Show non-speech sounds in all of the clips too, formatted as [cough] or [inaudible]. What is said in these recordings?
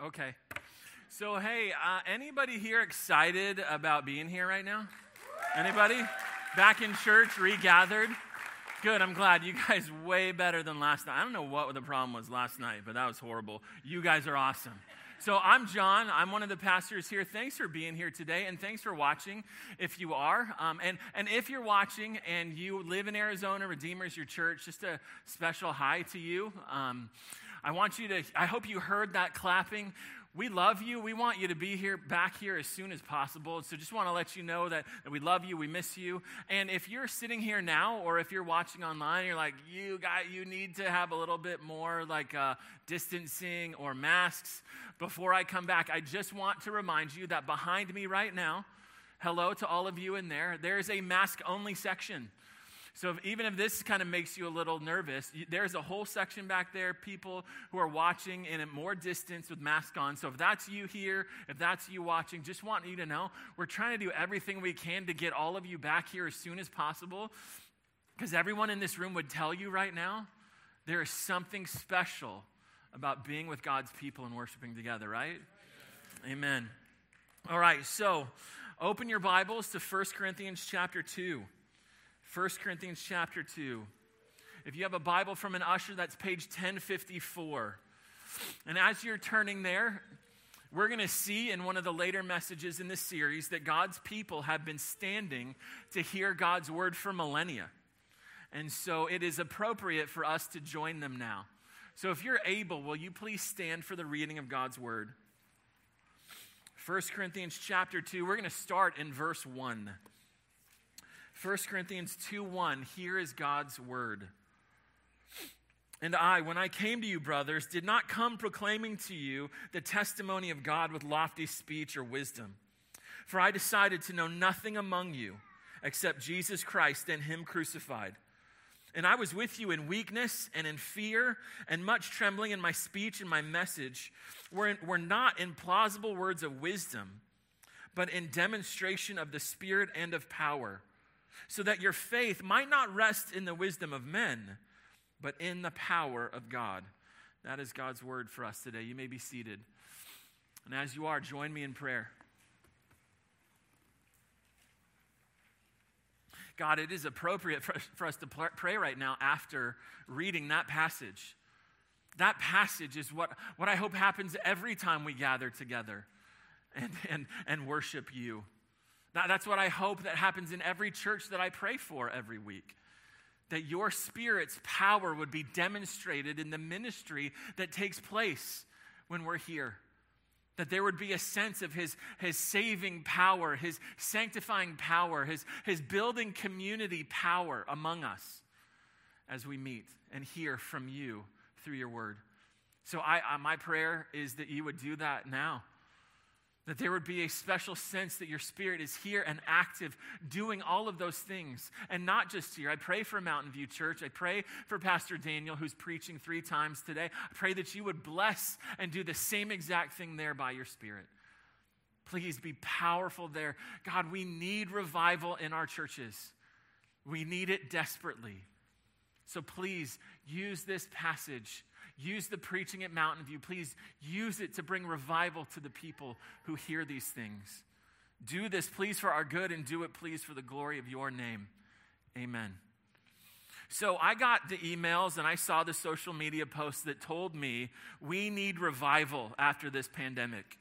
Okay. So, hey, uh, anybody here excited about being here right now? Anybody? Back in church, regathered? Good, I'm glad. You guys [laughs] way better than last night. I don't know what the problem was last night, but that was horrible. You guys are awesome. So, I'm John. I'm one of the pastors here. Thanks for being here today, and thanks for watching if you are. Um, and, and if you're watching and you live in Arizona, Redeemer's your church, just a special hi to you. Um, I want you to, I hope you heard that clapping we love you. We want you to be here, back here as soon as possible. So just want to let you know that, that we love you, we miss you. And if you're sitting here now, or if you're watching online, you're like, you got, you need to have a little bit more like uh, distancing or masks before I come back. I just want to remind you that behind me right now, hello to all of you in there, there's a mask only section. So if, even if this kind of makes you a little nervous, there's a whole section back there, people who are watching in at more distance with masks on. So if that's you here, if that's you watching, just want you to know we're trying to do everything we can to get all of you back here as soon as possible. Because everyone in this room would tell you right now, there is something special about being with God's people and worshiping together, right? Amen. All right, so open your Bibles to 1 Corinthians chapter 2. 1 Corinthians chapter 2. If you have a Bible from an usher, that's page 1054. And as you're turning there, we're going to see in one of the later messages in this series that God's people have been standing to hear God's word for millennia. And so it is appropriate for us to join them now. So if you're able, will you please stand for the reading of God's word? 1 Corinthians chapter 2, we're going to start in verse 1. 1 Corinthians 2 1, here is God's word. And I, when I came to you, brothers, did not come proclaiming to you the testimony of God with lofty speech or wisdom. For I decided to know nothing among you except Jesus Christ and Him crucified. And I was with you in weakness and in fear and much trembling, and my speech and my message were, in, were not in plausible words of wisdom, but in demonstration of the Spirit and of power so that your faith might not rest in the wisdom of men, but in the power of God. That is God's word for us today. You may be seated. And as you are, join me in prayer. God, it is appropriate for, for us to pray right now after reading that passage. That passage is what, what I hope happens every time we gather together and, and, and worship you. That's what I hope that happens in every church that I pray for every week. That your Spirit's power would be demonstrated in the ministry that takes place when we're here. That there would be a sense of his, his saving power, his sanctifying power, his, his building community power among us as we meet and hear from you through your word. So, I, I my prayer is that you would do that now that there would be a special sense that your spirit is here and active, doing all of those things. And not just here. I pray for Mountain View Church. I pray for Pastor Daniel, who's preaching three times today. I pray that you would bless and do the same exact thing there by your spirit. Please be powerful there. God, we need revival in our churches, we need it desperately. So please use this passage Use the preaching at Mountain View. Please use it to bring revival to the people who hear these things. Do this, please, for our good, and do it, please, for the glory of your name. Amen. So I got the emails and I saw the social media posts that told me we need revival after this pandemic.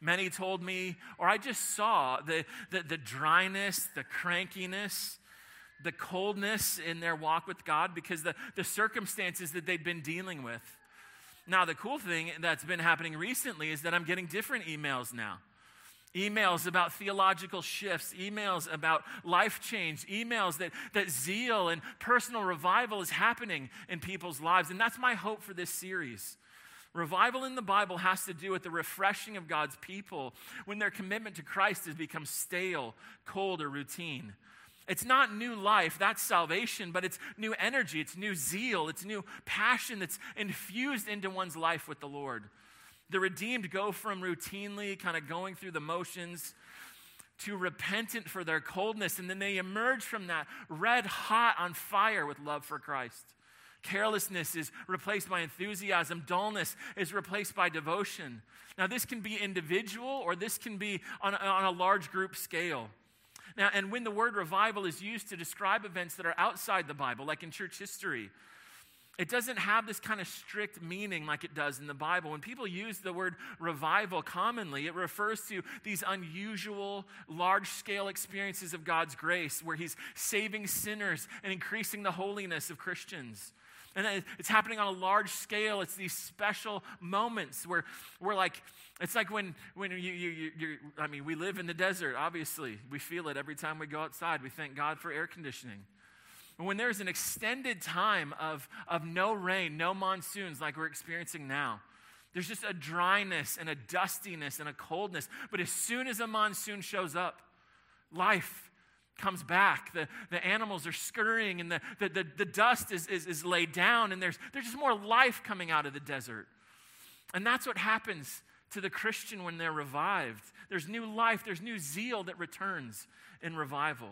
Many told me, or I just saw the, the, the dryness, the crankiness, the coldness in their walk with God because the, the circumstances that they've been dealing with. Now, the cool thing that's been happening recently is that I'm getting different emails now. Emails about theological shifts, emails about life change, emails that, that zeal and personal revival is happening in people's lives. And that's my hope for this series. Revival in the Bible has to do with the refreshing of God's people when their commitment to Christ has become stale, cold, or routine. It's not new life, that's salvation, but it's new energy, it's new zeal, it's new passion that's infused into one's life with the Lord. The redeemed go from routinely kind of going through the motions to repentant for their coldness, and then they emerge from that red hot on fire with love for Christ Carelessness is replaced by enthusiasm. Dullness is replaced by devotion. Now, this can be individual or this can be on a, on a large group scale. Now, and when the word revival is used to describe events that are outside the Bible, like in church history, it doesn't have this kind of strict meaning like it does in the Bible. When people use the word revival commonly, it refers to these unusual, large scale experiences of God's grace where He's saving sinners and increasing the holiness of Christians. And it's happening on a large scale. It's these special moments where we're like, it's like when, when you, you, you, I mean, we live in the desert, obviously. We feel it every time we go outside. We thank God for air conditioning. When there's an extended time of, of no rain, no monsoons like we're experiencing now, there's just a dryness and a dustiness and a coldness. But as soon as a monsoon shows up, life comes back. The, the animals are scurrying and the, the, the, the dust is, is, is laid down, and there's, there's just more life coming out of the desert. And that's what happens to the Christian when they're revived. There's new life, there's new zeal that returns in revival.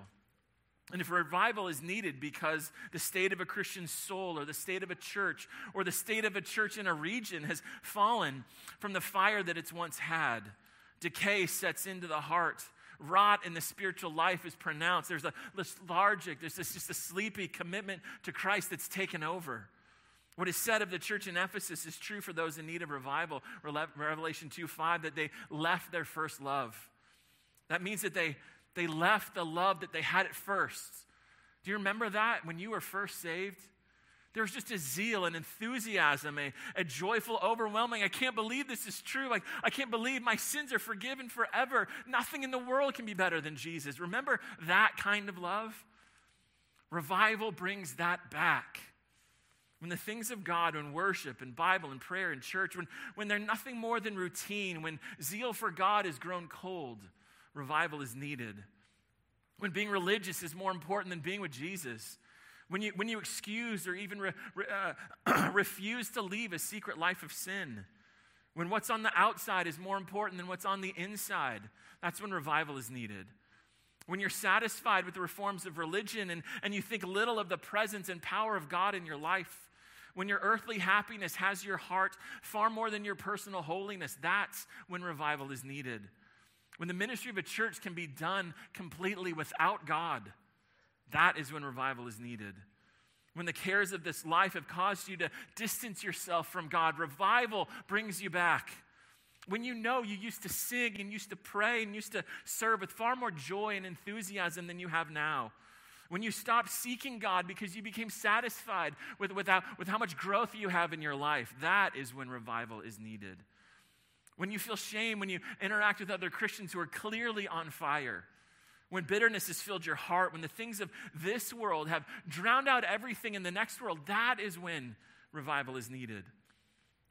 And if revival is needed because the state of a Christian soul or the state of a church or the state of a church in a region has fallen from the fire that it's once had, decay sets into the heart. Rot in the spiritual life is pronounced. There's a lethargic, there's this, just a sleepy commitment to Christ that's taken over. What is said of the church in Ephesus is true for those in need of revival. Revelation 2 5, that they left their first love. That means that they they left the love that they had at first. Do you remember that when you were first saved? There was just a zeal, an enthusiasm, a, a joyful, overwhelming. I can't believe this is true. Like, I can't believe my sins are forgiven forever. Nothing in the world can be better than Jesus. Remember that kind of love? Revival brings that back. When the things of God, when worship and Bible and prayer and church, when, when they're nothing more than routine, when zeal for God has grown cold, revival is needed. When being religious is more important than being with Jesus. When you, when you excuse or even re, re, uh, [clears throat] refuse to leave a secret life of sin. When what's on the outside is more important than what's on the inside. That's when revival is needed. When you're satisfied with the reforms of religion and, and you think little of the presence and power of God in your life. When your earthly happiness has your heart far more than your personal holiness, that's when revival is needed. When the ministry of a church can be done completely without God, that is when revival is needed. When the cares of this life have caused you to distance yourself from God, revival brings you back. When you know you used to sing and used to pray and used to serve with far more joy and enthusiasm than you have now. When you stopped seeking God because you became satisfied with, with, how, with how much growth you have in your life, that is when revival is needed when you feel shame, when you interact with other Christians who are clearly on fire, when bitterness has filled your heart, when the things of this world have drowned out everything in the next world, that is when revival is needed.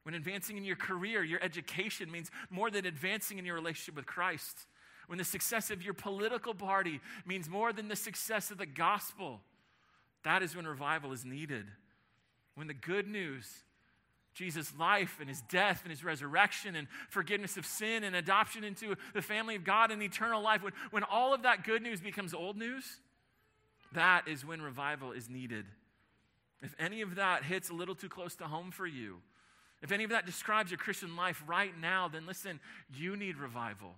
When advancing in your career, your education means more than advancing in your relationship with Christ. When the success of your political party means more than the success of the gospel, that is when revival is needed. When the good news Jesus' life and his death and his resurrection and forgiveness of sin and adoption into the family of God and eternal life, when, when all of that good news becomes old news, that is when revival is needed. If any of that hits a little too close to home for you, if any of that describes your Christian life right now, then listen, you need revival.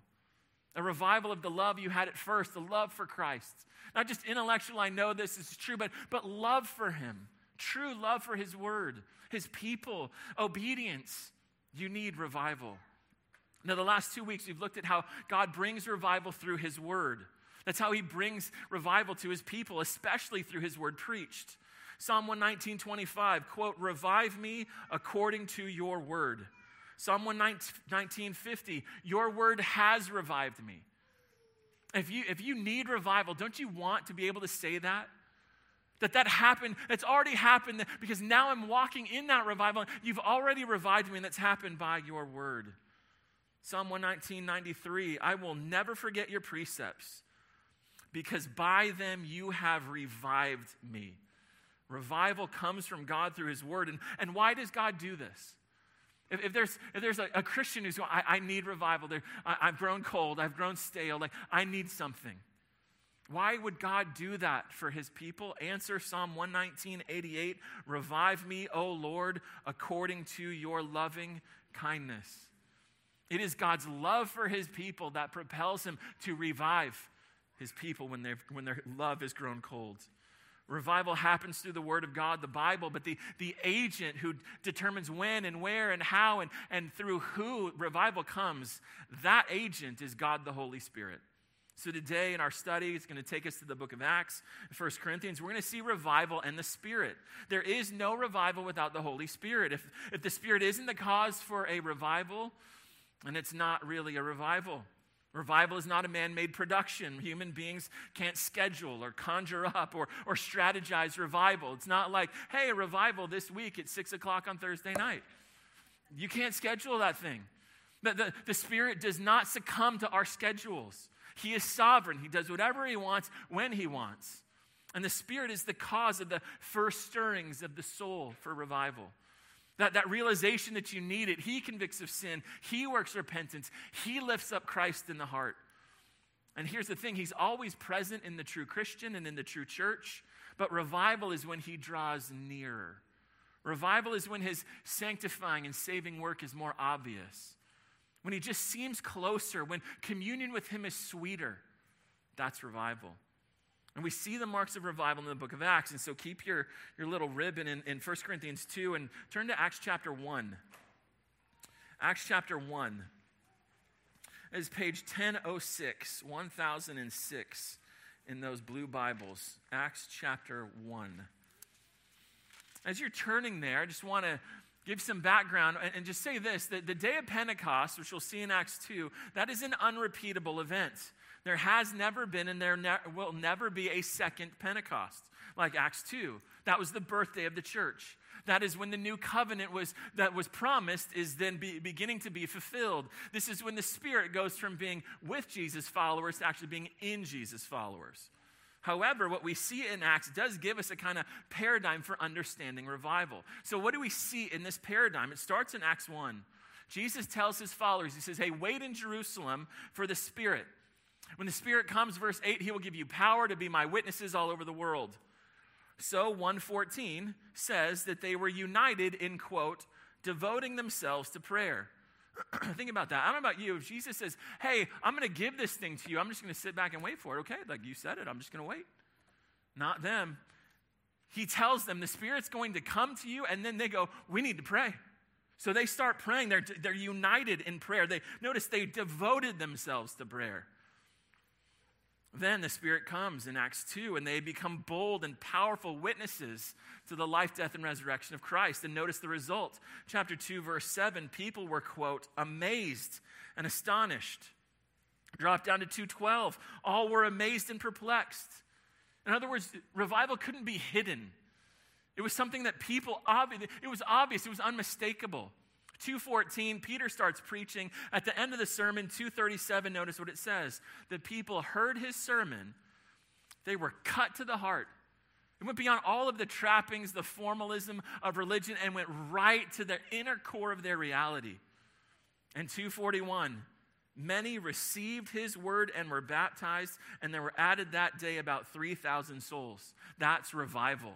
A revival of the love you had at first, the love for Christ. Not just intellectual, I know this is true, but, but love for Him, true love for His Word his people, obedience. You need revival. Now, the last two weeks, we've looked at how God brings revival through his word. That's how he brings revival to his people, especially through his word preached. Psalm 119, 25, quote, Revive me according to your word. Psalm 119, 50, Your word has revived me. If you, if you need revival, don't you want to be able to say that? That that happened, that's already happened because now I'm walking in that revival. You've already revived me, and that's happened by your word. Psalm 119, 93 I will never forget your precepts because by them you have revived me. Revival comes from God through his word. And, and why does God do this? If, if there's, if there's a, a Christian who's going, I, I need revival, I, I've grown cold, I've grown stale, like I need something. Why would God do that for his people? Answer Psalm 119, 88. Revive me, O Lord, according to your loving kindness. It is God's love for his people that propels him to revive his people when, when their love has grown cold. Revival happens through the Word of God, the Bible, but the, the agent who determines when and where and how and, and through who revival comes, that agent is God the Holy Spirit. So today in our study, it's going to take us to the book of Acts, 1 Corinthians. We're going to see revival and the Spirit. There is no revival without the Holy Spirit. If, if the Spirit isn't the cause for a revival, and it's not really a revival. Revival is not a man made production. Human beings can't schedule or conjure up or, or strategize revival. It's not like, hey, a revival this week at 6 o'clock on Thursday night. You can't schedule that thing. The, the, the Spirit does not succumb to our schedules. He is sovereign. He does whatever He wants when He wants. And the Spirit is the cause of the first stirrings of the soul for revival. That, that realization that you need it. He convicts of sin. He works repentance. He lifts up Christ in the heart. And here's the thing He's always present in the true Christian and in the true church. But revival is when He draws nearer. Revival is when His sanctifying and saving work is more obvious. When He just seems closer, when communion with Him is sweeter. That's revival. And we see the marks of revival in the book of Acts. And so keep your, your little ribbon in, in 1 Corinthians 2 and turn to Acts chapter 1. Acts chapter 1 is page 1006, 1006 in those blue Bibles. Acts chapter 1. As you're turning there, I just want to give some background and, just say this that the day of Pentecost, which we'll see in Acts 2, that is an unrepeatable event. There has never been and there ne- will never be a second Pentecost like Acts 2. That was the birthday of the church. That is when the new covenant was that was promised is then be, beginning to be fulfilled. This is when the Spirit goes from being with Jesus followers to actually being in Jesus followers. However, what we see in Acts does give us a kind of paradigm for understanding revival. So, what do we see in this paradigm? It starts in Acts 1. Jesus tells his followers, He says, Hey, wait in Jerusalem for the Spirit. When the Spirit comes, verse 8, he will give you power to be my witnesses all over the world. So 114 says that they were united in, quote, devoting themselves to prayer. Think about that. I don't know about you. If Jesus says, hey, I'm going to give this thing to you, I'm just going to sit back and wait for it. Okay, like you said it, I'm just going to wait. Not them. He tells them the Spirit's going to come to you, and then they go, we need to pray. So they start praying. They're, they're united in prayer. They notice they devoted themselves to prayer. Then the Spirit comes in Acts 2, and they become bold and powerful witnesses to the life, death, and resurrection of Christ. And notice the result. Chapter 2, verse 7 people were, quote, amazed and astonished. Drop down to 212. All were amazed and perplexed. In other words, revival couldn't be hidden. It was something that people, it was obvious, it was unmistakable. 214 peter starts preaching. At the end of the sermon 237 notice what it says. The people heard his sermon. They were cut to the heart. It went beyond all of the trappings the formalism of religion and went right to the inner core of their reality. And 241 many received his word and were baptized and there were added that day about 3000 souls. That's revival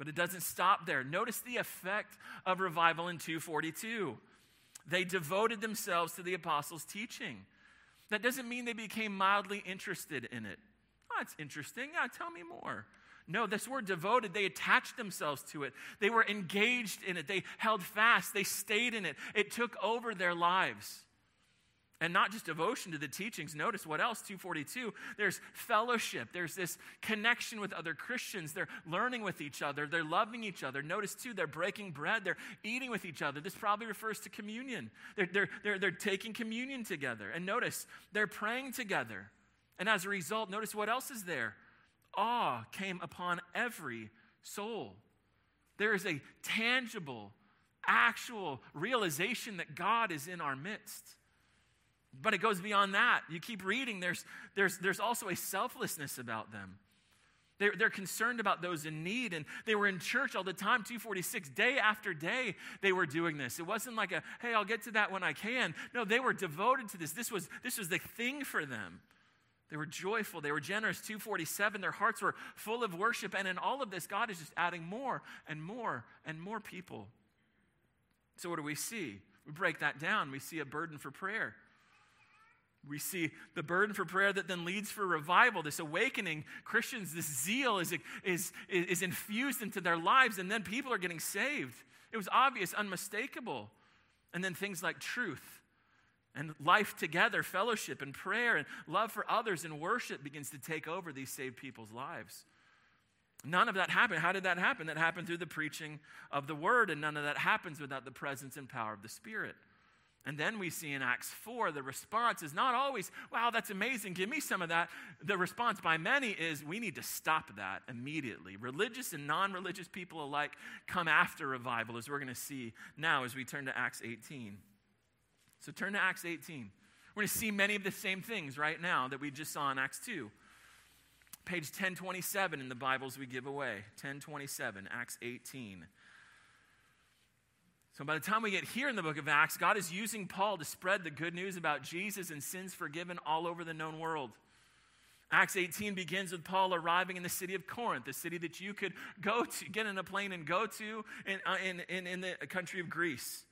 but it doesn't stop there. Notice the effect of revival in 242. They devoted themselves to the apostles' teaching. That doesn't mean they became mildly interested in it. Oh, that's interesting. Yeah, tell me more. No, this word devoted, they attached themselves to it. They were engaged in it. They held fast. They stayed in it. It took over their lives. And not just devotion to the teachings. Notice what else? 242. There's fellowship. There's this connection with other Christians. They're learning with each other. They're loving each other. Notice too, they're breaking bread. They're eating with each other. This probably refers to communion. They're, they're, they're, they're taking communion together. And notice, they're praying together. And as a result, notice what else is there? Awe came upon every soul. There is a tangible, actual realization that God is in our midst. But it goes beyond that. You keep reading, there's, there's, there's also a selflessness about them. They're, they're concerned about those in need, and they were in church all the time, 246, day after day, they were doing this. It wasn't like a, hey, I'll get to that when I can. No, they were devoted to this. This was, this was the thing for them. They were joyful. They were generous. 247, their hearts were full of worship. And in all of this, God is just adding more and more and more people. So, what do we see? We break that down. We see a burden for prayer. We see the burden for prayer that then leads for revival, this awakening. Christians, this zeal is, is, is infused into their lives, and then people are getting saved. It was obvious, unmistakable. And then things like truth and life together, fellowship and prayer and love for others and worship begins to take over these saved people's lives. None of that happened. How did that happen? That happened through the preaching of the word, and none of that happens without the presence and power of the Spirit. And then we see in Acts 4, the response is not always, wow, that's amazing, give me some of that. The response by many is, we need to stop that immediately. Religious and non religious people alike come after revival, as we're going to see now as we turn to Acts 18. So turn to Acts 18. We're going to see many of the same things right now that we just saw in Acts 2. Page 1027 in the Bibles we give away. 1027, Acts 18. So by the time we get here in the book of Acts, God is using Paul to spread the good news about Jesus and sins forgiven all over the known world. Acts 18 begins with Paul arriving in the city of Corinth, the city that you could go to, get in a plane and go to in, uh, in, in, in the country of Greece.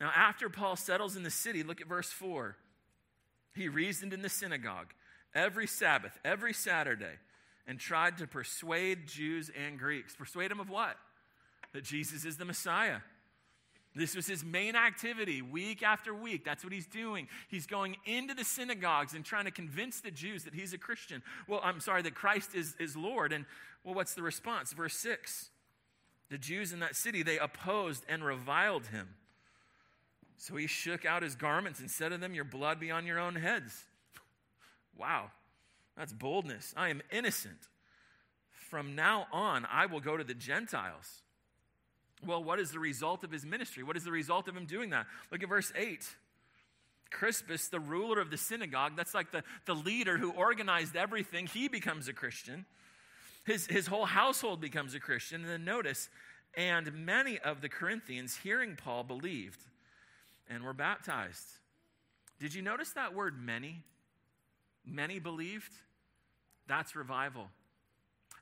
Now, after Paul settles in the city, look at verse 4. He reasoned in the synagogue every Sabbath, every Saturday, and tried to persuade Jews and Greeks. Persuade them of what? That Jesus is the Messiah. This was his main activity week after week. That's what he's doing. He's going into the synagogues and trying to convince the Jews that he's a Christian. Well, I'm sorry, that Christ is, is Lord. And well, what's the response? Verse 6 The Jews in that city, they opposed and reviled him. So he shook out his garments and said to them, Your blood be on your own heads. [laughs] Wow, that's boldness. I am innocent. From now on, I will go to the Gentiles. Well, what is the result of his ministry? What is the result of him doing that? Look at verse 8. Crispus, the ruler of the synagogue, that's like the, the leader who organized everything, he becomes a Christian. His, his whole household becomes a Christian. And then notice, and many of the Corinthians, hearing Paul, believed and were baptized. Did you notice that word many? Many believed? That's revival.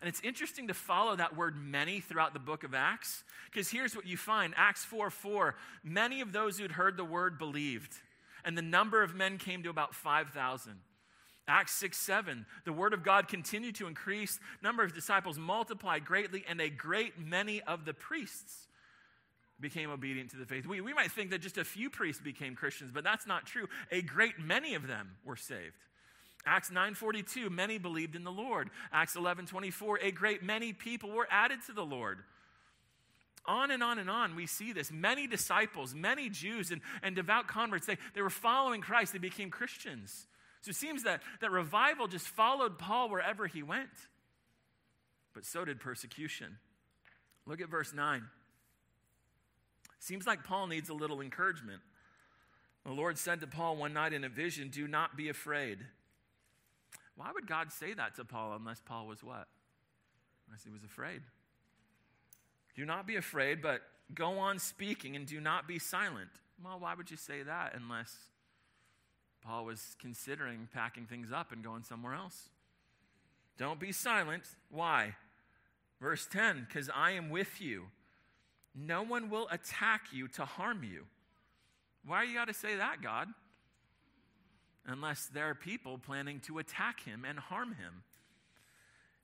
And it's interesting to follow that word many throughout the book of Acts, because here's what you find Acts 4 4, many of those who'd heard the word believed, and the number of men came to about 5,000. Acts 6 7, the word of God continued to increase, number of disciples multiplied greatly, and a great many of the priests became obedient to the faith. We, we might think that just a few priests became Christians, but that's not true. A great many of them were saved. Acts 9:42 many believed in the Lord. Acts 11:24 a great many people were added to the Lord. On and on and on, we see this. Many disciples, many Jews and, and devout converts, they, they were following Christ. They became Christians. So it seems that, that revival just followed Paul wherever he went. But so did persecution. Look at verse 9. Seems like Paul needs a little encouragement. The Lord said to Paul one night in a vision, Do not be afraid. Why would God say that to Paul unless Paul was what? Unless he was afraid. Do not be afraid, but go on speaking and do not be silent. Well, why would you say that unless Paul was considering packing things up and going somewhere else? Don't be silent. Why? Verse 10 because I am with you no one will attack you to harm you. Why you got to say that, God? Unless there are people planning to attack him and harm him.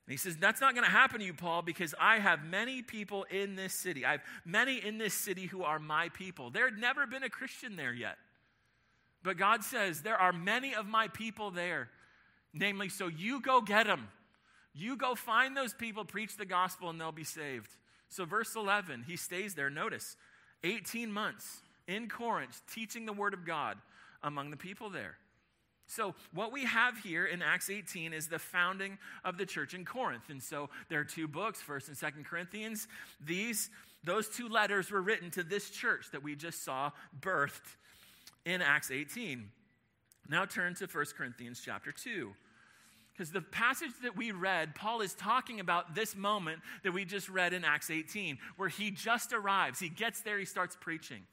And he says, That's not going to happen to you, Paul, because I have many people in this city. I have many in this city who are my people. There had never been a Christian there yet. But God says, There are many of my people there. Namely, so you go get them. You go find those people, preach the gospel, and they'll be saved. So, verse 11, he stays there. Notice 18 months in Corinth teaching the word of God among the people there. So, what we have here in Acts 18 is the founding of the church in Corinth. And so, there are two books, 1st and 2nd Corinthians. These, those two letters were written to this church that we just saw birthed in Acts 18. Now, turn to 1 Corinthians chapter 2. Because the passage that we read, Paul is talking about this moment that we just read in Acts 18, where he just arrives. He gets there, he starts preaching.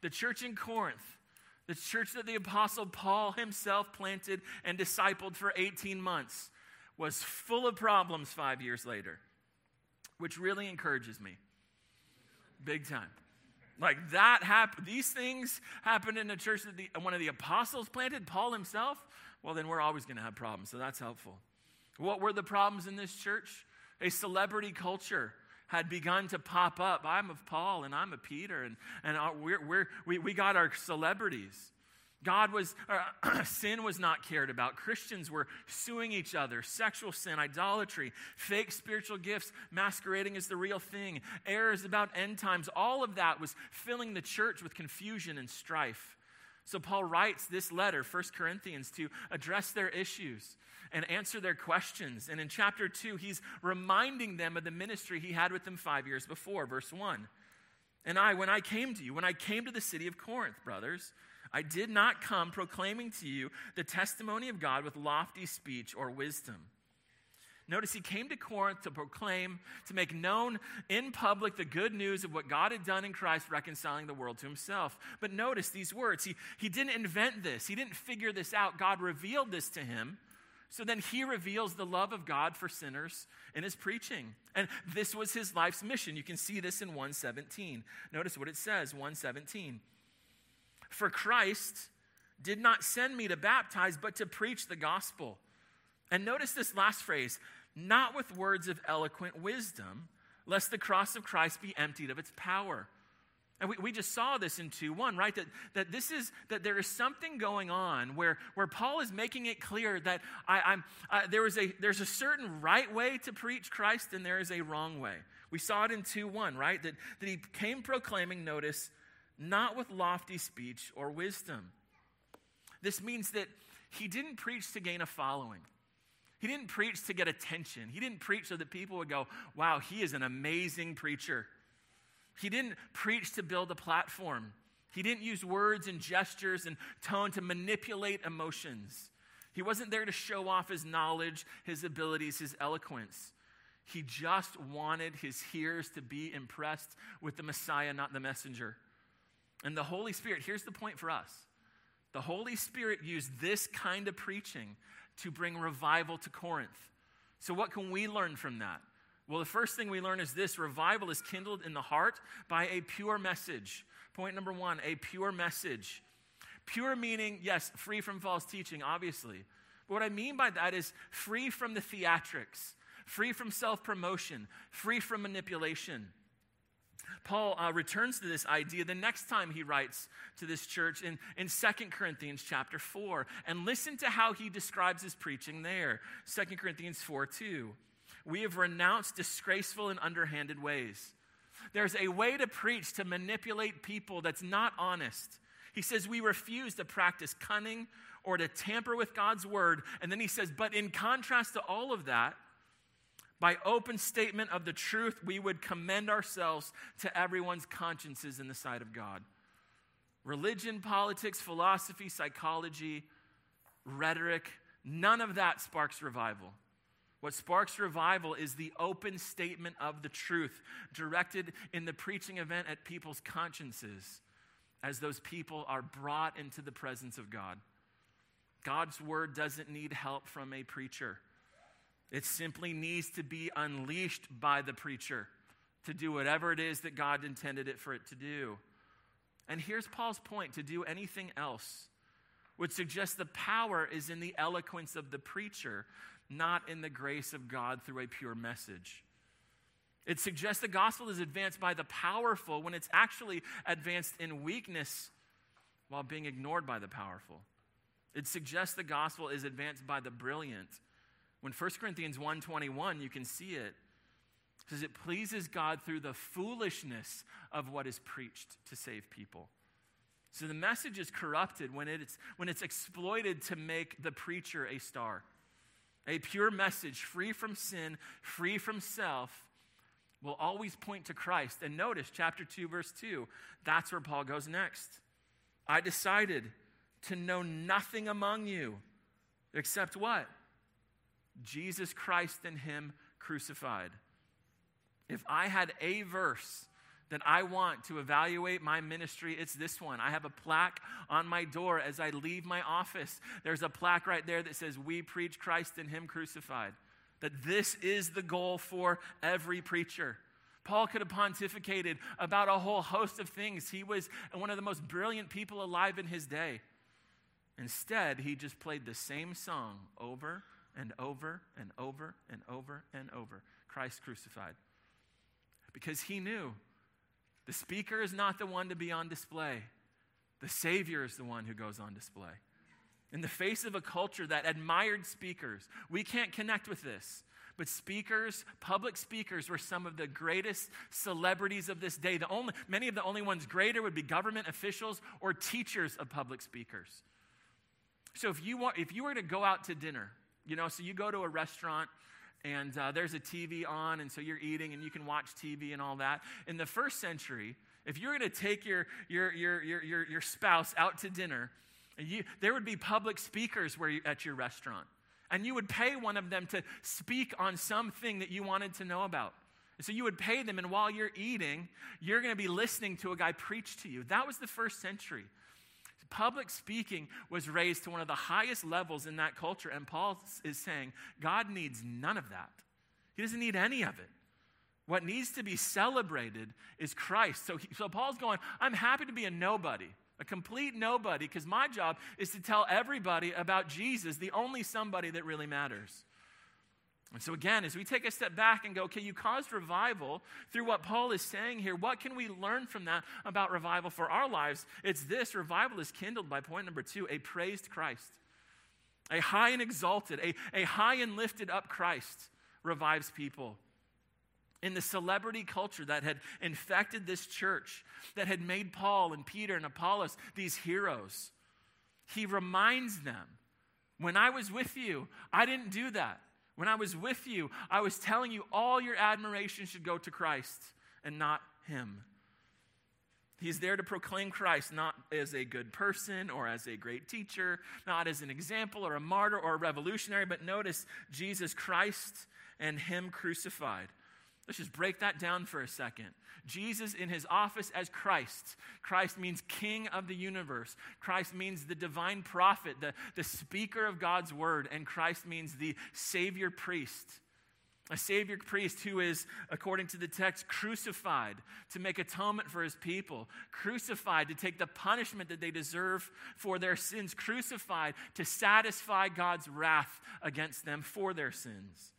The church in Corinth, The church that the Apostle Paul himself planted and discipled for 18 months was full of problems five years later, which really encourages me. Big time. Like that happened, these things happened in a church that the, one of the apostles planted, Paul himself. Well, then we're always going to have problems, so that's helpful. What were the problems in this church? A celebrity culture had begun to pop up. I'm of Paul and I'm of Peter, and, and our, we're, we're, we, we got our celebrities. God was, uh, [clears throat] sin was not cared about. Christians were suing each other. Sexual sin, idolatry, fake spiritual gifts masquerading as the real thing, errors about end times. All of that was filling the church with confusion and strife. So Paul writes this letter, 1 Corinthians, to address their issues and answer their questions. And in chapter 2, he's reminding them of the ministry he had with them five years before. Verse 1. And I, when I came to you, when I came to the city of Corinth, brothers, I did not come proclaiming to you the testimony of God with lofty speech or wisdom. Notice he came to Corinth to proclaim, to make known in public the good news of what God had done in Christ, reconciling the world to himself. But notice these words. He, he didn't invent this, he didn't figure this out. God revealed this to him. So then he reveals the love of God for sinners in his preaching. And this was his life's mission. You can see this in 117. Notice what it says 117. For Christ did not send me to baptize, but to preach the gospel. And notice this last phrase not with words of eloquent wisdom, lest the cross of Christ be emptied of its power. And we, we just saw this in 2 1, right? That, that this is that there is something going on where, where Paul is making it clear that I, am uh, there is a there's a certain right way to preach Christ and there is a wrong way. We saw it in 2 1, right? That, that he came proclaiming, notice, not with lofty speech or wisdom. This means that he didn't preach to gain a following. He didn't preach to get attention. He didn't preach so that people would go, wow, he is an amazing preacher. He didn't preach to build a platform. He didn't use words and gestures and tone to manipulate emotions. He wasn't there to show off his knowledge, his abilities, his eloquence. He just wanted his hearers to be impressed with the Messiah, not the messenger. And the Holy Spirit, here's the point for us the Holy Spirit used this kind of preaching to bring revival to Corinth. So, what can we learn from that? Well, the first thing we learn is this revival is kindled in the heart by a pure message. Point number one a pure message. Pure meaning, yes, free from false teaching, obviously. But what I mean by that is free from the theatrics, free from self promotion, free from manipulation. Paul uh, returns to this idea the next time he writes to this church in, in 2 Corinthians chapter 4. And listen to how he describes his preaching there 2 Corinthians 4 2. We have renounced disgraceful and underhanded ways. There's a way to preach to manipulate people that's not honest. He says we refuse to practice cunning or to tamper with God's word. And then he says, but in contrast to all of that, by open statement of the truth, we would commend ourselves to everyone's consciences in the sight of God. Religion, politics, philosophy, psychology, rhetoric, none of that sparks revival. What sparks revival is the open statement of the truth directed in the preaching event at people's consciences as those people are brought into the presence of God. God's word doesn't need help from a preacher. It simply needs to be unleashed by the preacher to do whatever it is that God intended it for it to do. And here's Paul's point to do anything else would suggest the power is in the eloquence of the preacher, not in the grace of God through a pure message. It suggests the gospel is advanced by the powerful when it's actually advanced in weakness while being ignored by the powerful. It suggests the gospel is advanced by the brilliant when 1 Corinthians 1:21, you can see it. It says it pleases God through the foolishness of what is preached to save people. So the message is corrupted when it's, when it's exploited to make the preacher a star. A pure message, free from sin, free from self, will always point to Christ. And notice chapter 2, verse 2, that's where Paul goes next. I decided to know nothing among you except what? Jesus Christ and Him crucified. If I had a verse that I want to evaluate my ministry, it's this one. I have a plaque on my door as I leave my office. There's a plaque right there that says, We preach Christ and Him crucified. That this is the goal for every preacher. Paul could have pontificated about a whole host of things. He was one of the most brilliant people alive in his day. Instead, he just played the same song over and over and over and over and over Christ crucified. Because he knew the speaker is not the one to be on display, the Savior is the one who goes on display. In the face of a culture that admired speakers, we can't connect with this. But speakers, public speakers, were some of the greatest celebrities of this day. The only, many of the only ones greater would be government officials or teachers of public speakers. So if you, want, if you were to go out to dinner, you know, so you go to a restaurant and uh, there's a TV on, and so you're eating and you can watch TV and all that. In the first century, if you were going to take your, your, your, your, your, your spouse out to dinner, you, there would be public speakers where you, at your restaurant. And you would pay one of them to speak on something that you wanted to know about. so you would pay them, and while you're eating, you're going to be listening to a guy preach to you. That was the first century. Public speaking was raised to one of the highest levels in that culture, and Paul is saying God needs none of that. He doesn't need any of it. What needs to be celebrated is Christ. So, he, so Paul's going, I'm happy to be a nobody a complete nobody, because my job is to tell everybody about Jesus, the only somebody that really matters. And so, again, as we take a step back and go, okay, you caused revival through what Paul is saying here, what can we learn from that about revival for our lives? It's this revival is kindled by point number two a praised Christ. A high and exalted, a, a high and lifted up Christ revives people in the celebrity culture that had infected this church, that had made Paul and Peter and Apollos these heroes. He reminds them when I was with you, I didn't do that. When I was with you, I was telling you all your admiration should go to Christ and not him. He's there to proclaim Christ not as a good person or as a great teacher, not as an example or a martyr or a revolutionary, but notice Jesus Christ and Him crucified. Let's just break that down for a second. Jesus in his office as Christ. Christ means king of the universe. Christ means the divine prophet, the, the speaker of God's word. And Christ means the savior priest. A savior priest who is, according to the text, crucified to make atonement for his people, crucified to take the punishment that they deserve for their sins, crucified to satisfy God's wrath against them for their sins.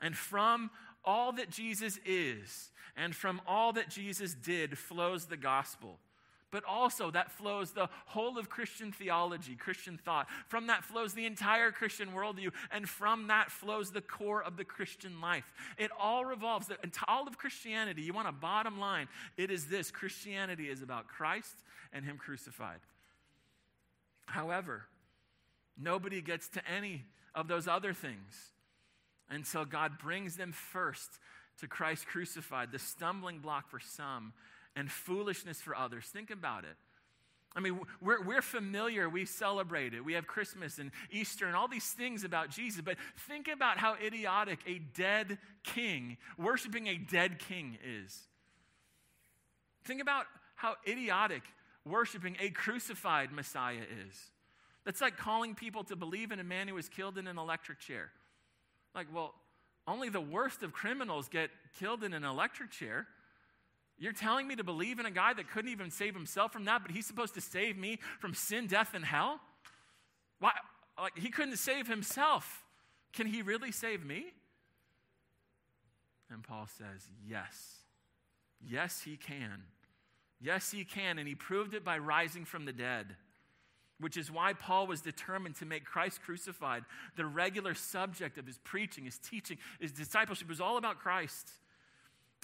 And from all that Jesus is and from all that Jesus did flows the gospel. But also, that flows the whole of Christian theology, Christian thought. From that flows the entire Christian worldview, and from that flows the core of the Christian life. It all revolves, all of Christianity, you want a bottom line, it is this Christianity is about Christ and Him crucified. However, nobody gets to any of those other things until God brings them first to Christ crucified, the stumbling block for some and foolishness for others. Think about it. I mean, we're, we're familiar, we celebrate it. We have Christmas and Easter and all these things about Jesus, but think about how idiotic a dead king, worshiping a dead king is. Think about how idiotic worshiping a crucified Messiah is. That's like calling people to believe in a man who was killed in an electric chair. Like, well, only the worst of criminals get killed in an electric chair. You're telling me to believe in a guy that couldn't even save himself from that, but he's supposed to save me from sin, death, and hell? Why? Like, he couldn't save himself. Can he really save me? And Paul says, Yes. Yes, he can. Yes, he can. And he proved it by rising from the dead which is why Paul was determined to make Christ crucified the regular subject of his preaching, his teaching, his discipleship. It was all about Christ.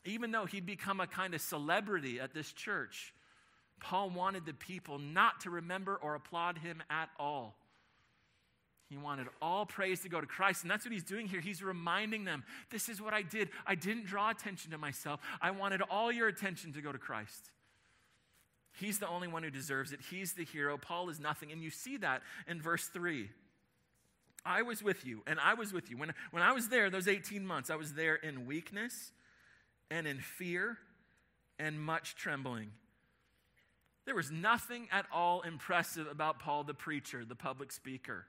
Even though he'd become a kind of celebrity at this church, Paul wanted the people not to remember or applaud him at all. He wanted all praise to go to Christ. And that's what he's doing here. He's reminding them this is what I did. I didn't draw attention to myself, I wanted all your attention to go to Christ. He's the only one who deserves it. He's the hero. Paul is nothing. And you see that in verse 3. I was with you, and I was with you. When, when I was there, those 18 months, I was there in weakness and in fear and much trembling. There was nothing at all impressive about Paul the preacher, the public speaker.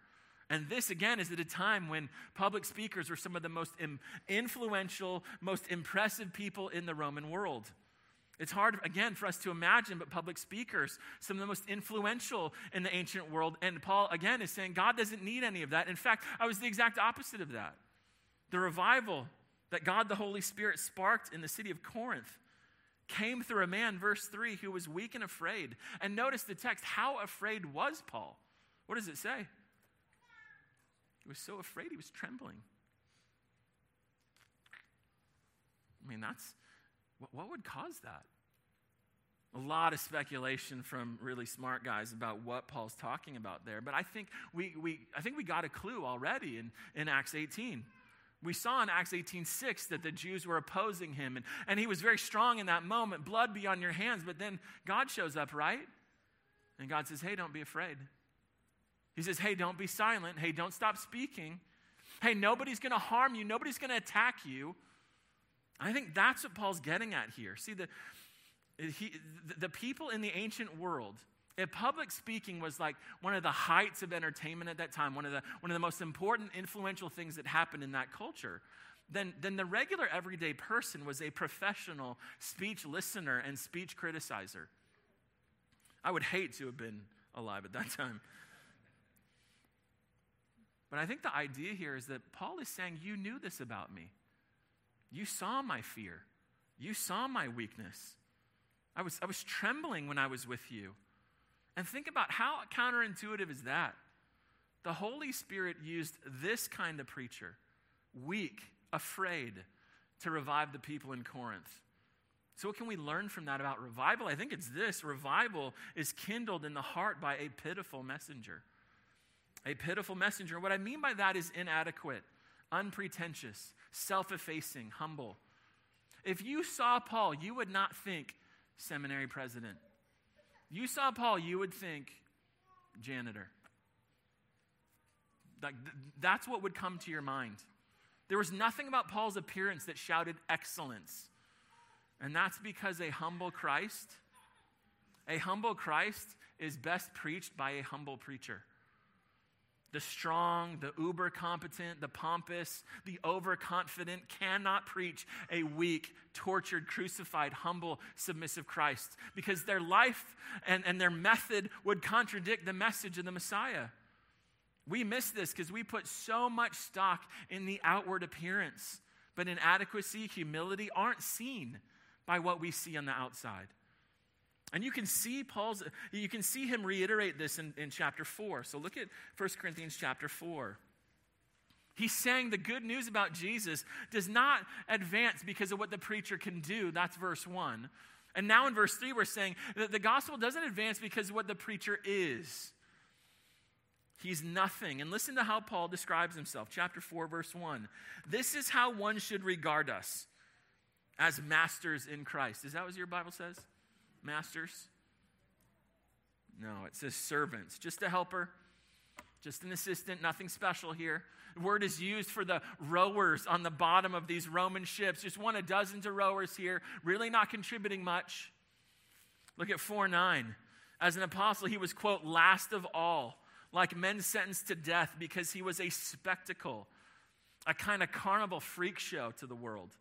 And this, again, is at a time when public speakers were some of the most influential, most impressive people in the Roman world. It's hard, again, for us to imagine, but public speakers, some of the most influential in the ancient world. And Paul, again, is saying God doesn't need any of that. In fact, I was the exact opposite of that. The revival that God the Holy Spirit sparked in the city of Corinth came through a man, verse 3, who was weak and afraid. And notice the text how afraid was Paul? What does it say? He was so afraid, he was trembling. I mean, that's what would cause that? A lot of speculation from really smart guys about what Paul's talking about there. But I think we, we, I think we got a clue already in, in Acts 18. We saw in Acts 18 6 that the Jews were opposing him, and, and he was very strong in that moment. Blood be on your hands. But then God shows up, right? And God says, Hey, don't be afraid. He says, Hey, don't be silent. Hey, don't stop speaking. Hey, nobody's going to harm you, nobody's going to attack you. I think that's what Paul's getting at here. See, the, he, the people in the ancient world, if public speaking was like one of the heights of entertainment at that time, one of the, one of the most important, influential things that happened in that culture, then, then the regular everyday person was a professional speech listener and speech criticizer. I would hate to have been alive at that [laughs] time. But I think the idea here is that Paul is saying, You knew this about me. You saw my fear. You saw my weakness. I was, I was trembling when I was with you. And think about how counterintuitive is that? The Holy Spirit used this kind of preacher, weak, afraid, to revive the people in Corinth. So, what can we learn from that about revival? I think it's this revival is kindled in the heart by a pitiful messenger. A pitiful messenger. What I mean by that is inadequate, unpretentious, self effacing, humble. If you saw Paul, you would not think seminary president. You saw Paul, you would think janitor. Like, that's what would come to your mind. There was nothing about Paul's appearance that shouted excellence. And that's because a humble Christ, a humble Christ is best preached by a humble preacher the strong, the uber competent, the pompous, the overconfident cannot preach a weak, tortured, crucified, humble, submissive Christ because their life and, and their method would contradict the message of the Messiah. We miss this because we put so much stock in the outward appearance, but inadequacy, humility aren't seen by what we see on the outside. And you can see Paul's, you can see him reiterate this in, in chapter 4. So look at 1 Corinthians chapter 4. He's saying the good news about Jesus does not advance because of what the preacher can do. That's verse 1. And now in verse 3, we're saying that the gospel doesn't advance because of what the preacher is. He's nothing. And listen to how Paul describes himself. Chapter 4, verse 1. This is how one should regard us as masters in Christ. Is that what your Bible says? Masters? No, it says servants. Just a helper, just an assistant, nothing special here. The word is used for the rowers on the bottom of these Roman ships. Just one of dozens of rowers here, really not contributing much. Look at 4 9. As an apostle, he was, quote, last of all, like men sentenced to death because he was a spectacle, a kind of carnival freak show to the world.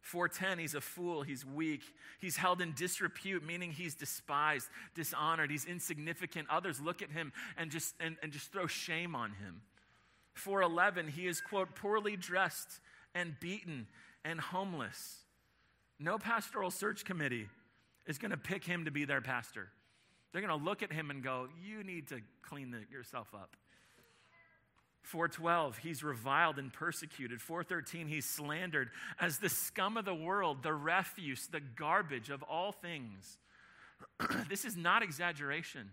410, he's a fool, he's weak, he's held in disrepute, meaning he's despised, dishonored, he's insignificant. Others look at him and just, and, and just throw shame on him. 411, he is, quote, poorly dressed and beaten and homeless. No pastoral search committee is going to pick him to be their pastor. They're going to look at him and go, You need to clean the, yourself up. 412 he's reviled and persecuted. 413 he's slandered as the scum of the world the refuse the garbage of all things. [clears throat] This is not exaggeration.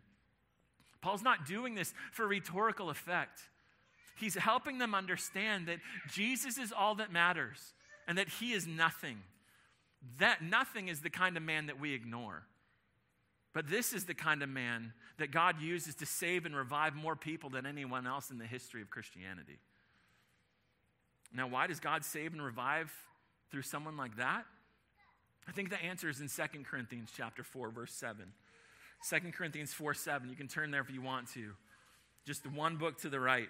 Paul's not doing this for rhetorical effect. He's helping them understand that jesus is all that matters and that he is nothing. That nothing is the kind of man that we ignore but this is the kind of man that God uses to save and revive more people than anyone else in the history of Christianity. Now, why does God save and revive through someone like that? I think the answer is in 2 Corinthians chapter 4, verse 7. 2 Corinthians 4 7. You can turn there if you want to. Just one book to the right.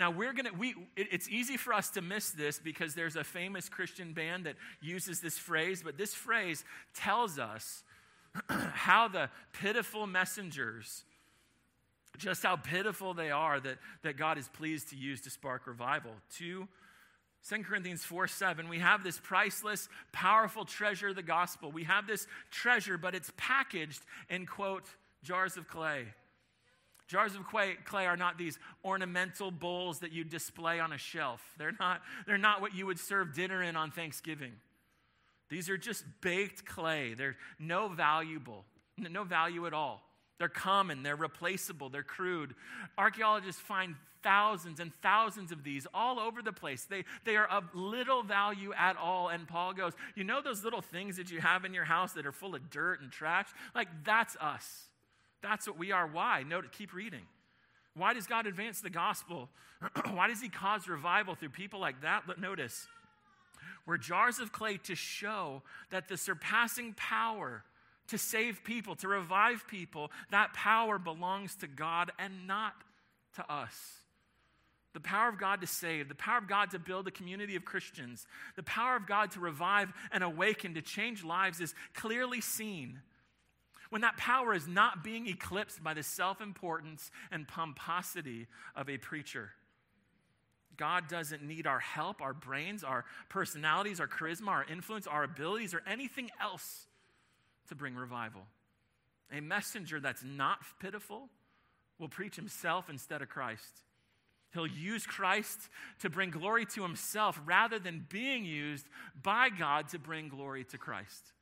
Now we're gonna we it, it's easy for us to miss this because there's a famous Christian band that uses this phrase, but this phrase tells us [clears throat] how the pitiful messengers, just how pitiful they are that, that God is pleased to use to spark revival. Two 2 Corinthians 4 7, we have this priceless, powerful treasure, of the gospel. We have this treasure, but it's packaged in, quote, jars of clay. Jars of clay, are not these ornamental bowls that you display on a shelf. They're not, they're not what you would serve dinner in on Thanksgiving. These are just baked clay. They're no valuable, no value at all. They're common, they're replaceable, they're crude. Archaeologists find thousands and thousands of these all over the place. They, they are of little value at all. And Paul goes, You know those little things that you have in your house that are full of dirt and trash? Like, that's us. That's what we are. Why? Note, keep reading. Why does God advance the gospel? [clears throat] Why does he cause revival through people like that? But notice, we're jars of clay to show that the surpassing power to save people, to revive people, that power belongs to God and not to us. The power of God to save, the power of God to build a community of Christians, the power of God to revive and awaken, to change lives is clearly seen when that power is not being eclipsed by the self importance and pomposity of a preacher. God doesn't need our help, our brains, our personalities, our charisma, our influence, our abilities, or anything else to bring revival. A messenger that's not pitiful will preach himself instead of Christ. He'll use Christ to bring glory to himself rather than being used by God to bring glory to Christ.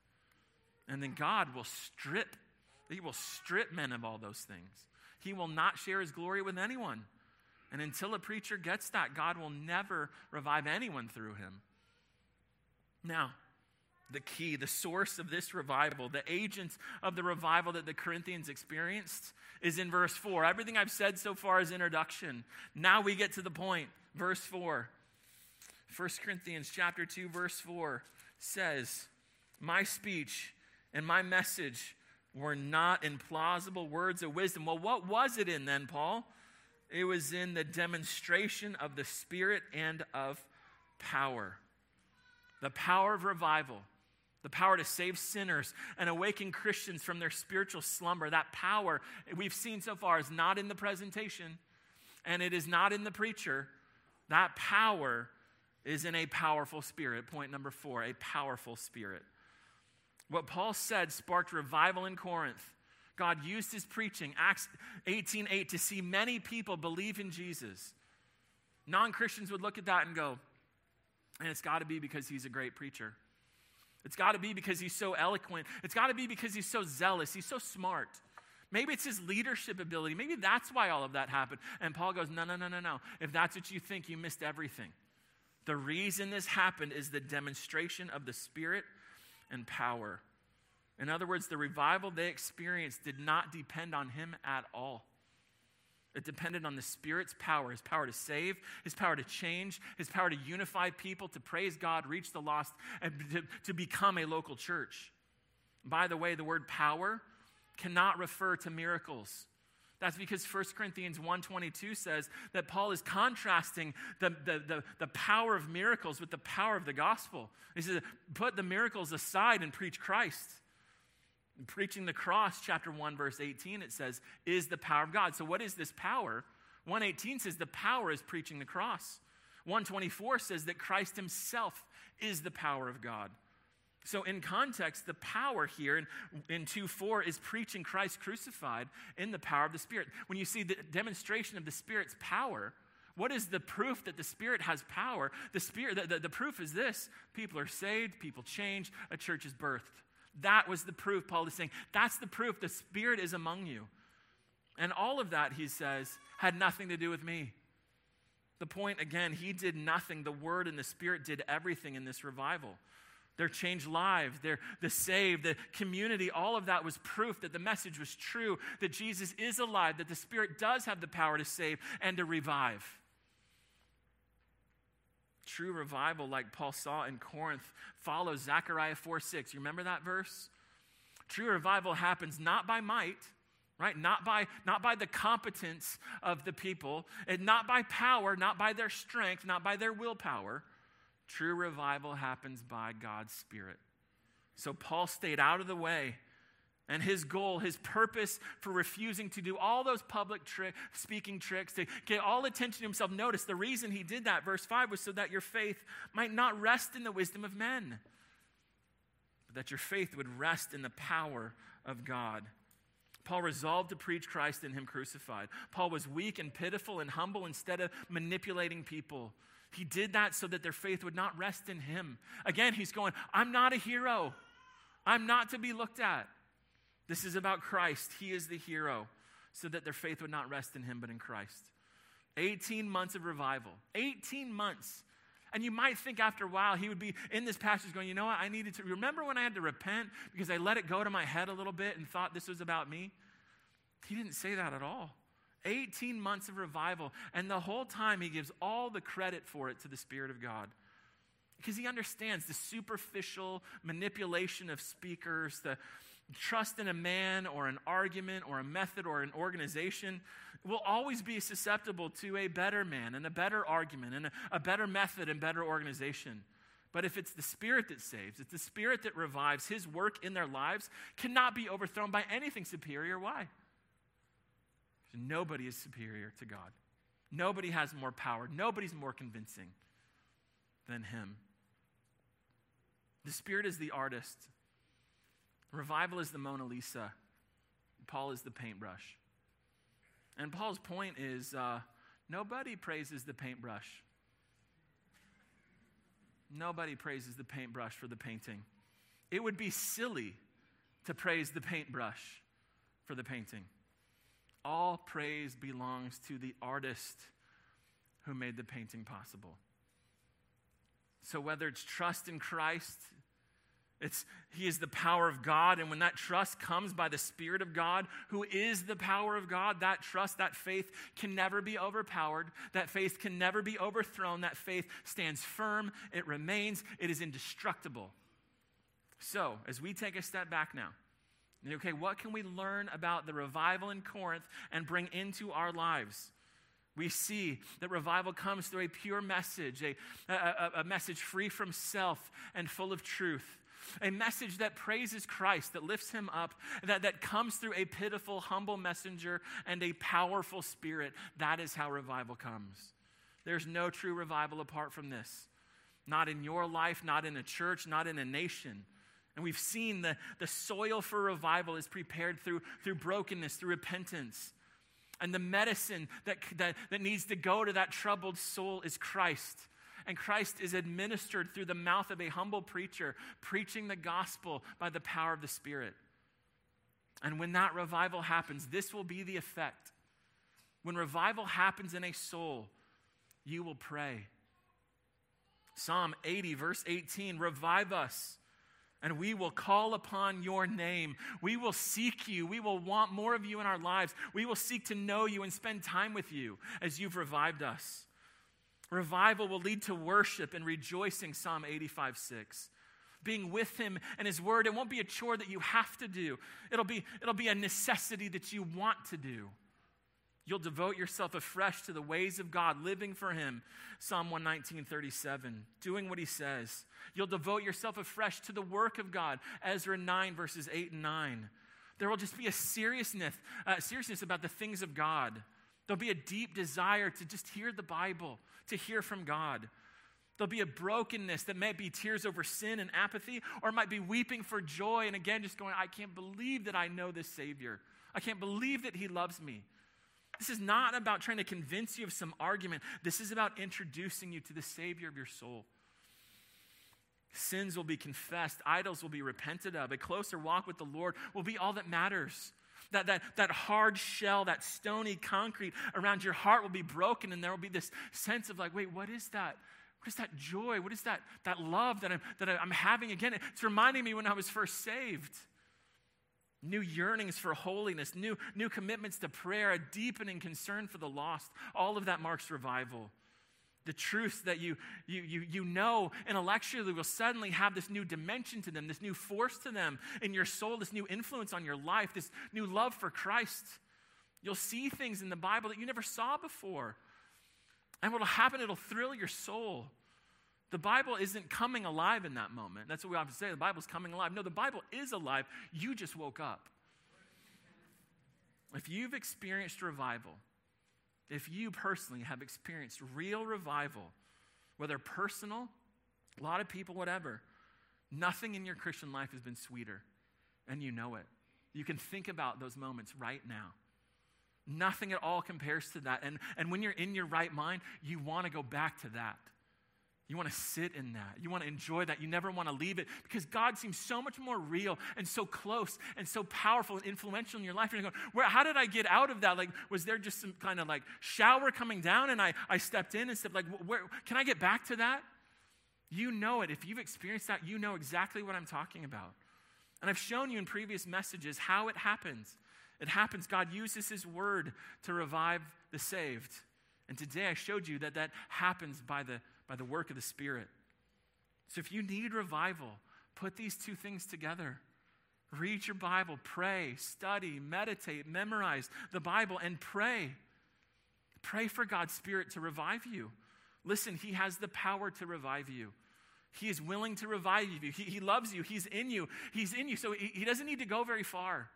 And then God will strip, he will strip men of all those things. He will not share his glory with anyone. And until a preacher gets that, God will never revive anyone through him. Now, the key, the source of this revival, the agent of the revival that the Corinthians experienced is in verse 4. Everything I've said so far is introduction. Now we get to the point. Verse 4. 1 Corinthians chapter 2 verse 4 says, "My speech and my message were not in plausible words of wisdom." Well, what was it in then, Paul? It was in the demonstration of the Spirit and of power. The power of revival the power to save sinners and awaken Christians from their spiritual slumber. That power we've seen so far is not in the presentation and it is not in the preacher. That power is in a powerful spirit. Point number four a powerful spirit. What Paul said sparked revival in Corinth. God used his preaching, Acts 18 8, to see many people believe in Jesus. Non Christians would look at that and go, and it's got to be because he's a great preacher. It's got to be because he's so eloquent. It's got to be because he's so zealous. He's so smart. Maybe it's his leadership ability. Maybe that's why all of that happened. And Paul goes, No, no, no, no, no. If that's what you think, you missed everything. The reason this happened is the demonstration of the Spirit and power. In other words, the revival they experienced did not depend on him at all. It depended on the Spirit's power, his power to save, his power to change, his power to unify people, to praise God, reach the lost, and to, to become a local church. By the way, the word power cannot refer to miracles. That's because 1 Corinthians 1.22 says that Paul is contrasting the, the, the, the, power of miracles with the power of the gospel. He says, put the miracles aside and preach Christ. Preaching the cross, chapter 1, verse 18, it says, is the power of God. So, what is this power? 118 says the power is preaching the cross. 124 says that Christ himself is the power of God. So, in context, the power here in, in 2 4 is preaching Christ crucified in the power of the Spirit. When you see the demonstration of the Spirit's power, what is the proof that the Spirit has power? The, Spirit, the, the, the proof is this people are saved, people change, a church is birthed. That was the proof, Paul is saying. That's the proof the Spirit is among you. And all of that, he says, had nothing to do with me. The point, again, he did nothing. The Word and the Spirit did everything in this revival. Their changed lives, their the saved, the community, all of that was proof that the message was true, that Jesus is alive, that the Spirit does have the power to save and to revive. True revival, like Paul saw in Corinth, follows Zechariah 4 6. You remember that verse? True revival happens not by might, right? Not by, not by the competence of the people, and not by power, not by their strength, not by their willpower. True revival happens by God's Spirit. So Paul stayed out of the way. And his goal, his purpose for refusing to do all those public trick, speaking tricks, to get all attention to himself. Notice the reason he did that, verse 5, was so that your faith might not rest in the wisdom of men, but that your faith would rest in the power of God. Paul resolved to preach Christ and Him crucified. Paul was weak and pitiful and humble instead of manipulating people. He did that so that their faith would not rest in Him. Again, he's going, I'm not a hero. I'm not to be looked at. This is about Christ. He is the hero, so that their faith would not rest in Him, but in Christ. 18 months of revival. 18 months. And you might think after a while he would be in this passage going, you know what, I needed to remember when I had to repent because I let it go to my head a little bit and thought this was about me? He didn't say that at all. 18 months of revival. And the whole time he gives all the credit for it to the Spirit of God. Because he understands the superficial manipulation of speakers, the trust in a man or an argument or a method or an organization will always be susceptible to a better man and a better argument and a, better method and better organization. But if it's the Spirit that saves, it's the Spirit that revives, His work in their lives cannot be overthrown by anything superior. Why? Nobody is superior to God. Nobody has more power. Nobody's more convincing than Him. The Spirit is the artist. Revival is the Mona Lisa. Paul is the paintbrush. And Paul's point is uh, nobody praises the paintbrush. Nobody praises the paintbrush for the painting. It would be silly to praise the paintbrush for the painting. All praise belongs to the artist who made the painting possible. So, whether it's trust in Christ it's, he is the power of God. And when that trust comes by the Spirit of God, who is the power of God, that trust, that faith can never be overpowered. That faith can never be overthrown. That faith stands firm, it remains, it is indestructible. So, as we take a step back now, okay, what can we learn about the revival in Corinth and bring into our lives? We see that revival comes through a pure message, a, a, a message free from self and full of truth a message that praises Christ, that lifts him up, that, that comes through a pitiful, humble messenger and a powerful spirit. That is how revival comes. There's no true revival apart from this. Not in your life, not in a church, not in a nation. And we've seen the, the soil for revival is prepared through, through brokenness, through repentance. And the medicine that, that, that needs to go to that troubled soul is Christ and Christ is administered through the mouth of a humble preacher, preaching the gospel by the power of the Spirit. And when that revival happens, this will be the effect. When revival happens in a soul, you will pray. Psalm 80, verse 18 Revive us, and we will call upon your name. We will seek you. We will want more of you in our lives. We will seek to know you and spend time with you as you've revived us. Revival will lead to worship and rejoicing, Psalm 85 6. Being with him and his word, it won't be a chore that you have to do. It'll be, it'll be a necessity that you want to do. You'll devote yourself afresh to the ways of God, living for him, Psalm 119, 37, doing what he says. You'll devote yourself afresh to the work of God, Ezra 9, verses 8 and 9. There will just be a seriousness, uh, seriousness about the things of God. There'll be a deep desire to just hear the Bible, to hear from God. There'll be a brokenness that may be tears over sin and apathy, or it might be weeping for joy and again just going, I can't believe that I know this Savior. I can't believe that He loves me. This is not about trying to convince you of some argument. This is about introducing you to the Savior of your soul. Sins will be confessed, idols will be repented of. A closer walk with the Lord will be all that matters. That, that, that hard shell, that stony concrete around your heart will be broken, and there will be this sense of like, wait, what is that? What is that joy? What is that, that love that I'm, that I'm having again? It's reminding me when I was first saved. New yearnings for holiness, new, new commitments to prayer, a deepening concern for the lost. All of that marks revival. The truths that you, you, you, you know intellectually will suddenly have this new dimension to them, this new force to them in your soul, this new influence on your life, this new love for Christ. You'll see things in the Bible that you never saw before. And what'll happen, it'll thrill your soul. The Bible isn't coming alive in that moment. That's what we often say. The Bible's coming alive. No, the Bible is alive. You just woke up. If you've experienced revival, if you personally have experienced real revival, whether personal, a lot of people, whatever, nothing in your Christian life has been sweeter, and you know it. You can think about those moments right now. Nothing at all compares to that. And, and when you're in your right mind, you want to go back to that. You want to sit in that. You want to enjoy that. You never want to leave it because God seems so much more real and so close and so powerful and influential in your life. And you go, where, how did I get out of that? Like, was there just some kind of like shower coming down and I, I stepped in and said, like, where, can I get back to that? You know it. If you've experienced that, you know exactly what I'm talking about. And I've shown you in previous messages how it happens. It happens. God uses His word to revive the saved. And today I showed you that that happens by the by the work of the Spirit. So if you need revival, put these two things together. Read your Bible, pray, study, meditate, memorize the Bible, and pray. Pray for God's Spirit to revive you. Listen, He has the power to revive you. He is willing to revive you. He, he loves you. He's in you. He's in you. So he, he doesn't need to go very far.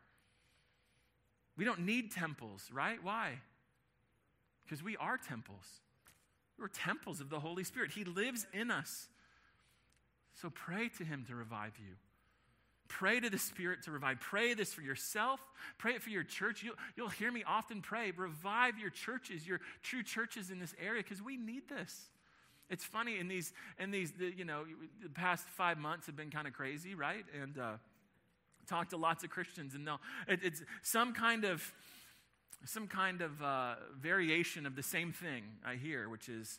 We don't need temples, right? Why? Because we are temples. We're temples of the Holy Spirit. He lives in us. So pray to Him to revive you. Pray to the Spirit to revive. Pray this for yourself. Pray it for your church. You'll, you'll hear me often pray. Revive your churches, your true churches in this area, because we need this. It's funny in these, in these, the, you know, the past five months have been kind of crazy, right? And uh, talked to lots of Christians, and they'll, it, it's some kind of some kind of uh, variation of the same thing I hear, which is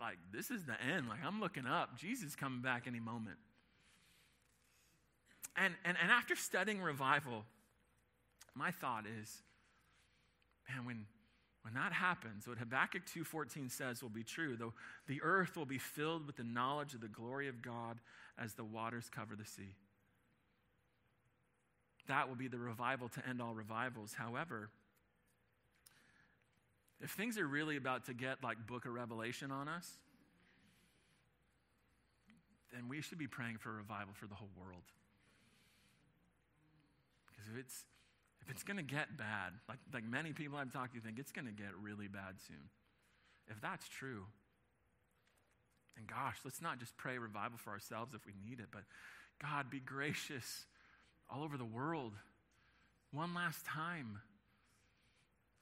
like, this is the end. Like, I'm looking up. Jesus coming back any moment. And, and, and after studying revival, my thought is, man, when, when that happens, what Habakkuk 2.14 says will be true. The, the earth will be filled with the knowledge of the glory of God as the waters cover the sea. That will be the revival to end all revivals. However, if things are really about to get like book of Revelation on us, then we should be praying for revival for the whole world. Because if it's if it's going to get bad, like like many people I've talked to think it's going to get really bad soon. If that's true, and gosh, let's not just pray revival for ourselves if we need it, but God, be gracious all over the world. One last time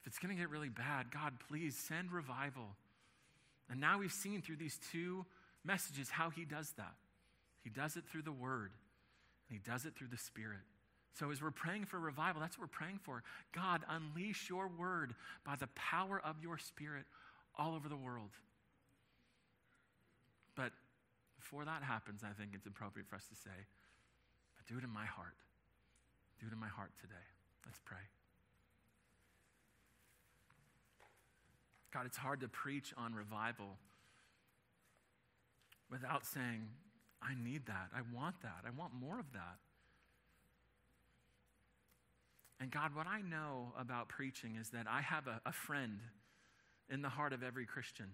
it's going to get really bad, God, please send revival. And now we've seen through these two messages how He does that. He does it through the Word, and He does it through the Spirit. So, as we're praying for revival, that's what we're praying for. God, unleash your Word by the power of your Spirit all over the world. But before that happens, I think it's appropriate for us to say, but do it in my heart. Do it in my heart today. Let's pray. God, it's hard to preach on revival without saying, I need that. I want that. I want more of that. And God, what I know about preaching is that I have a, a friend in the heart of every Christian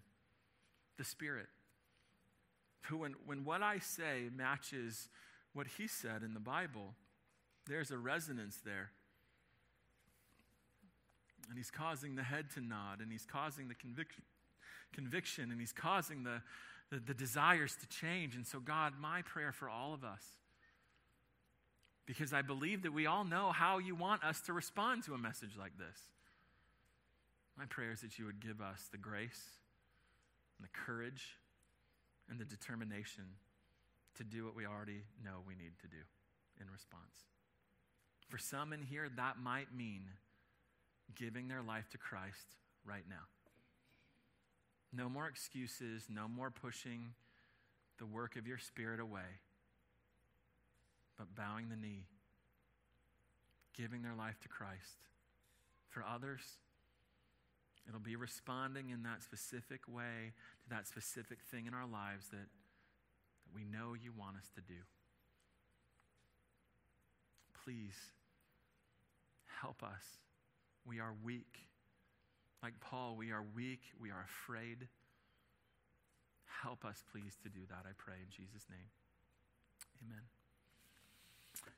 the Spirit. Who, when, when what I say matches what he said in the Bible, there's a resonance there. And he's causing the head to nod, and he's causing the conviction, conviction and he's causing the, the, the desires to change. And so, God, my prayer for all of us, because I believe that we all know how you want us to respond to a message like this. My prayer is that you would give us the grace and the courage and the determination to do what we already know we need to do in response. For some in here, that might mean giving their life to Christ right now. No more excuses, no more pushing the work of your spirit away, but bowing the knee, giving their life to Christ. For others, It'll be responding in that specific way to that specific thing in our lives that, that we know you want us to do. Please help us. We are weak. Like Paul, we are weak. We are afraid. Help us, please, to do that, I pray, in Jesus' name. Amen.